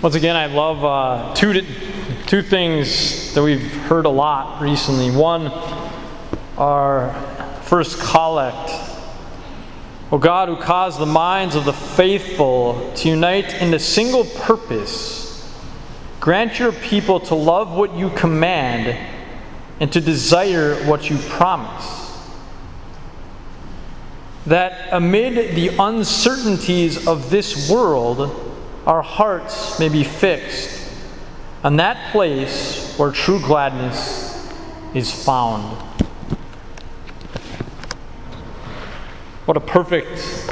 Once again, I love uh, two, two things that we've heard a lot recently. One, our first collect. O God, who caused the minds of the faithful to unite in a single purpose, grant your people to love what you command and to desire what you promise. That amid the uncertainties of this world, our hearts may be fixed on that place where true gladness is found. What a perfect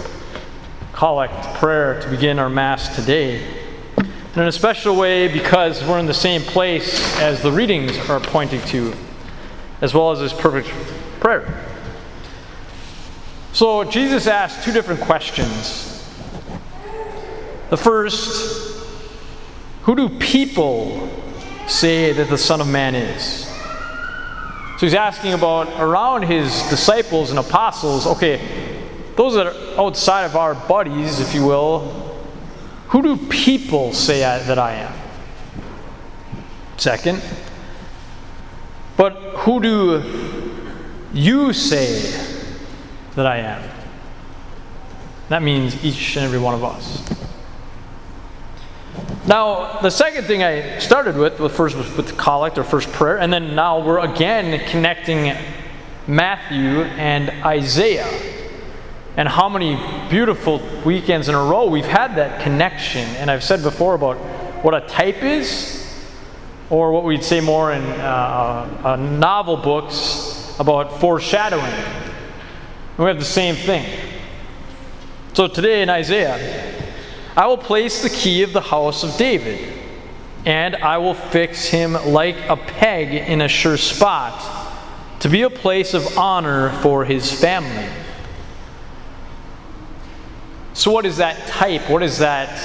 collect prayer to begin our Mass today. And in a special way, because we're in the same place as the readings are pointing to, as well as this perfect prayer. So, Jesus asked two different questions the first, who do people say that the Son of Man is? So he's asking about around his disciples and apostles, okay, those that are outside of our buddies, if you will, who do people say I, that I am? Second, but who do you say that I am? That means each and every one of us. Now, the second thing I started with, with first was with the collect or first prayer, and then now we're again connecting Matthew and Isaiah. And how many beautiful weekends in a row we've had that connection. And I've said before about what a type is, or what we'd say more in uh, uh, novel books about foreshadowing. And we have the same thing. So today in Isaiah, I will place the key of the house of David, and I will fix him like a peg in a sure spot, to be a place of honor for his family. So, what is that type? What is that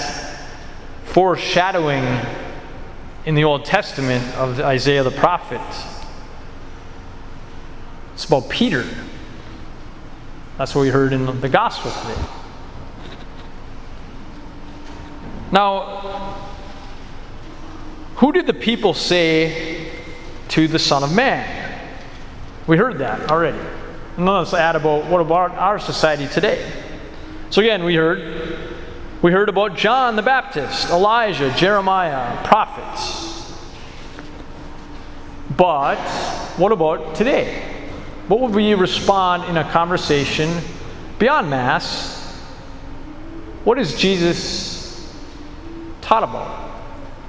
foreshadowing in the Old Testament of Isaiah the prophet? It's about Peter. That's what we heard in the gospel today. Now, who did the people say to the Son of Man? We heard that already. And let's add about what about our society today. So again, we heard we heard about John the Baptist, Elijah, Jeremiah, prophets. But what about today? What would we respond in a conversation beyond Mass? What is Jesus about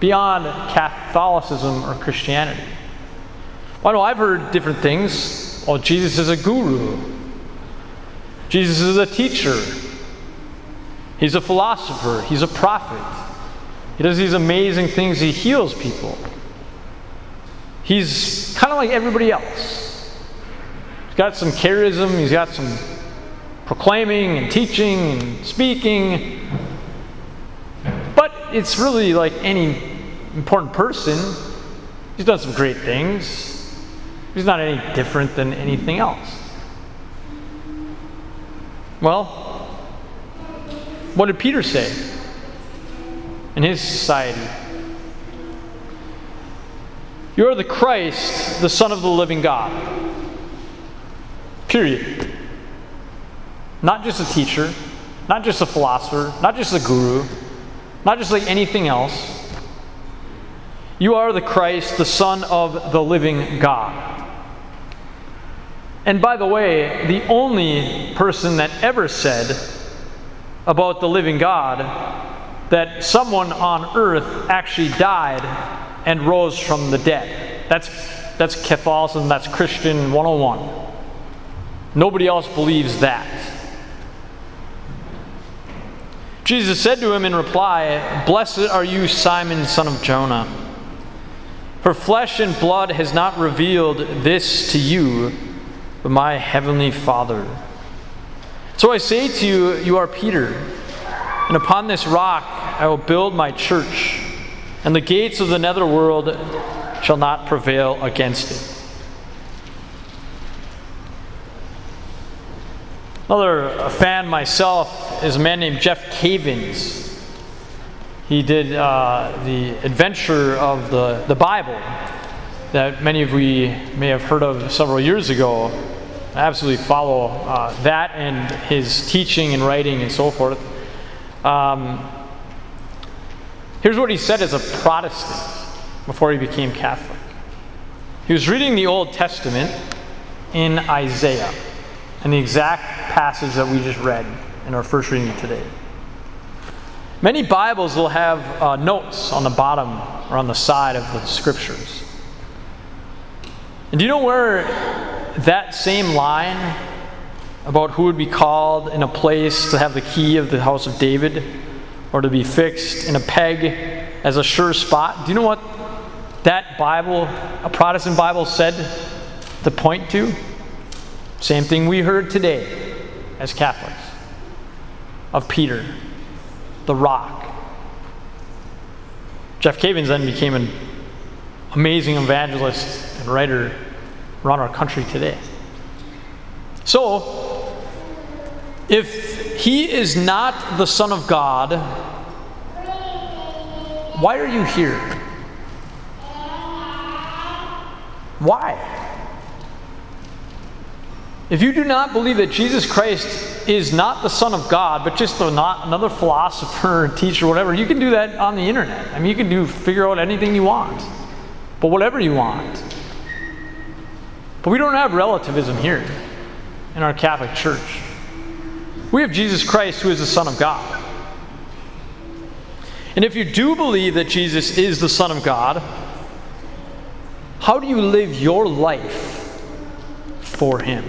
beyond Catholicism or Christianity. Well, I know I've heard different things. Well, Jesus is a guru, Jesus is a teacher, he's a philosopher, he's a prophet. He does these amazing things, he heals people. He's kind of like everybody else. He's got some charism, he's got some proclaiming and teaching and speaking, it's really like any important person. He's done some great things. He's not any different than anything else. Well, what did Peter say in his society? You are the Christ, the Son of the living God. Period. Not just a teacher, not just a philosopher, not just a guru, not just like anything else. You are the Christ, the Son of the living God. And by the way, the only person that ever said about the living God that someone on earth actually died and rose from the dead. That's, that's Catholicism, that's Christian 101. Nobody else believes that. Jesus said to him in reply, Blessed are you, Simon, son of Jonah. For flesh and blood has not revealed this to you, but my heavenly Father. So I say to you, you are Peter, and upon this rock I will build my church, and the gates of the netherworld shall not prevail against it. Another fan myself is a man named Jeff Cavins. He did uh, the adventure of the, the Bible that many of we may have heard of several years ago. I absolutely follow uh, that and his teaching and writing and so forth. Um, here's what he said as a Protestant before he became Catholic. He was reading the Old Testament in Isaiah, and the exact passage that we just read in our first reading today. Many Bibles will have uh, notes on the bottom or on the side of the scriptures. And do you know where that same line about who would be called in a place to have the key of the house of David or to be fixed in a peg as a sure spot? Do you know what that Bible, a Protestant Bible, said to point to? Same thing we heard today as Catholics of Peter, the rock. Jeff Cavins then became an amazing evangelist and writer around our country today. So, if he is not the Son of God, why are you here? Why? If you do not believe that Jesus Christ is not the Son of God, but just not another philosopher, teacher, whatever, you can do that on the internet. I mean, you can do figure out anything you want, but whatever you want. But we don't have relativism here in our Catholic Church. We have Jesus Christ, who is the Son of God. And if you do believe that Jesus is the Son of God, how do you live your life for Him?